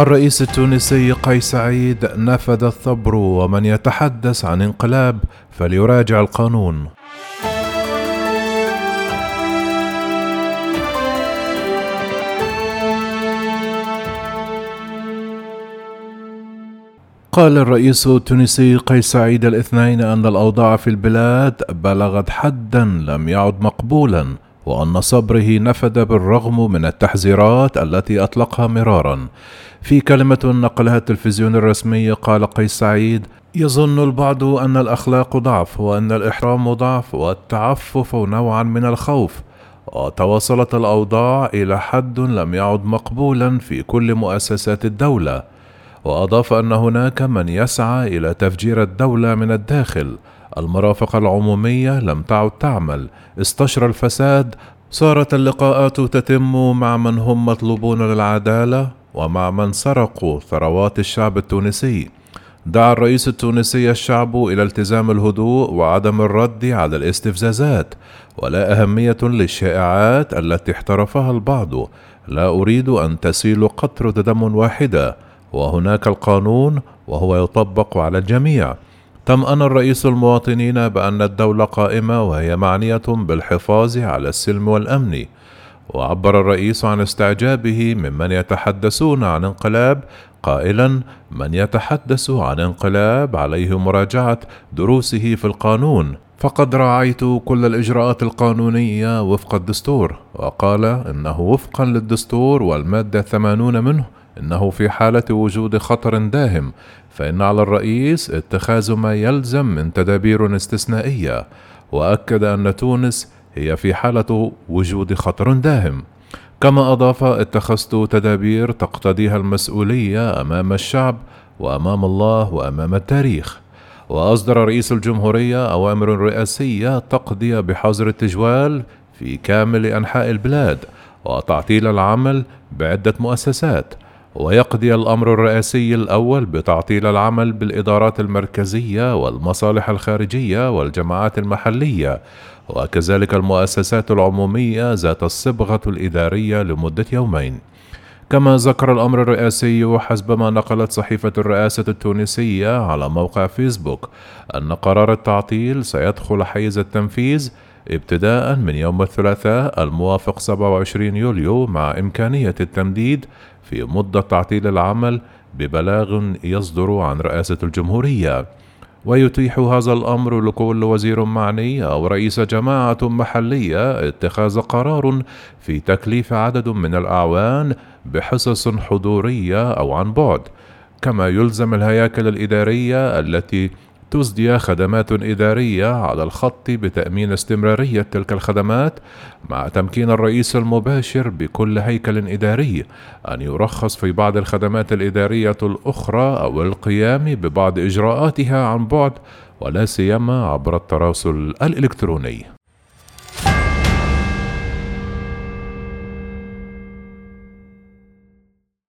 الرئيس التونسي قيس سعيد نفذ الثبر ومن يتحدث عن انقلاب فليراجع القانون. قال الرئيس التونسي قيس سعيد الاثنين أن الأوضاع في البلاد بلغت حدا لم يعد مقبولا. وأن صبره نفد بالرغم من التحذيرات التي أطلقها مرارا. في كلمة نقلها التلفزيون الرسمي قال قيس سعيد يظن البعض أن الأخلاق ضعف وأن الإحرام ضعف والتعفف نوعا من الخوف. وتواصلت الأوضاع إلى حد لم يعد مقبولا في كل مؤسسات الدولة. وأضاف أن هناك من يسعى إلى تفجير الدولة من الداخل. المرافق العمومية لم تعد تعمل. استشرى الفساد صارت اللقاءات تتم مع من هم مطلوبون للعدالة ومع من سرقوا ثروات الشعب التونسي. دعا الرئيس التونسي الشعب إلى التزام الهدوء وعدم الرد على الاستفزازات ولا أهمية للشائعات التي احترفها البعض. لا أريد أن تسيل قطره دم واحدة وهناك القانون وهو يطبق على الجميع. طمأن الرئيس المواطنين بأن الدولة قائمة وهي معنية بالحفاظ على السلم والأمن؟ وعبر الرئيس عن استعجابه ممن يتحدثون عن انقلاب قائلا من يتحدث عن انقلاب عليه مراجعة دروسه في القانون فقد راعيت كل الإجراءات القانونية وفق الدستور وقال إنه وفقا للدستور والمادة الثمانون منه إنه في حالة وجود خطر داهم فإن على الرئيس اتخاذ ما يلزم من تدابير استثنائية وأكد أن تونس هي في حالة وجود خطر داهم. كما أضاف اتخذت تدابير تقتضيها المسؤولية أمام الشعب وأمام الله وأمام التاريخ. وأصدر رئيس الجمهورية أوامر رئاسية تقضي بحظر التجوال في كامل أنحاء البلاد وتعطيل العمل بعدة مؤسسات. ويقضي الأمر الرئاسي الأول بتعطيل العمل بالإدارات المركزية والمصالح الخارجية والجماعات المحلية. وكذلك المؤسسات العمومية ذات الصبغة الإدارية لمدة يومين. كما ذكر الأمر الرئاسي حسب ما نقلت صحيفة الرئاسة التونسية على موقع فيسبوك أن قرار التعطيل سيدخل حيز التنفيذ ابتداء من يوم الثلاثاء الموافق 27 يوليو مع إمكانية التمديد في مدة تعطيل العمل ببلاغ يصدر عن رئاسة الجمهورية. ويتيح هذا الأمر لكل وزير معني أو رئيس جماعة محلية اتخاذ قرار في تكليف عدد من الأعوان بحصص حضورية أو عن بعد. كما يلزم الهياكل الإدارية التي تسدي خدمات إدارية على الخط بتأمين استمرارية تلك الخدمات مع تمكين الرئيس المباشر بكل هيكل إداري أن يرخص في بعض الخدمات الإدارية الأخرى أو القيام ببعض إجراءاتها عن بعد ولا سيما عبر التراسل الإلكتروني.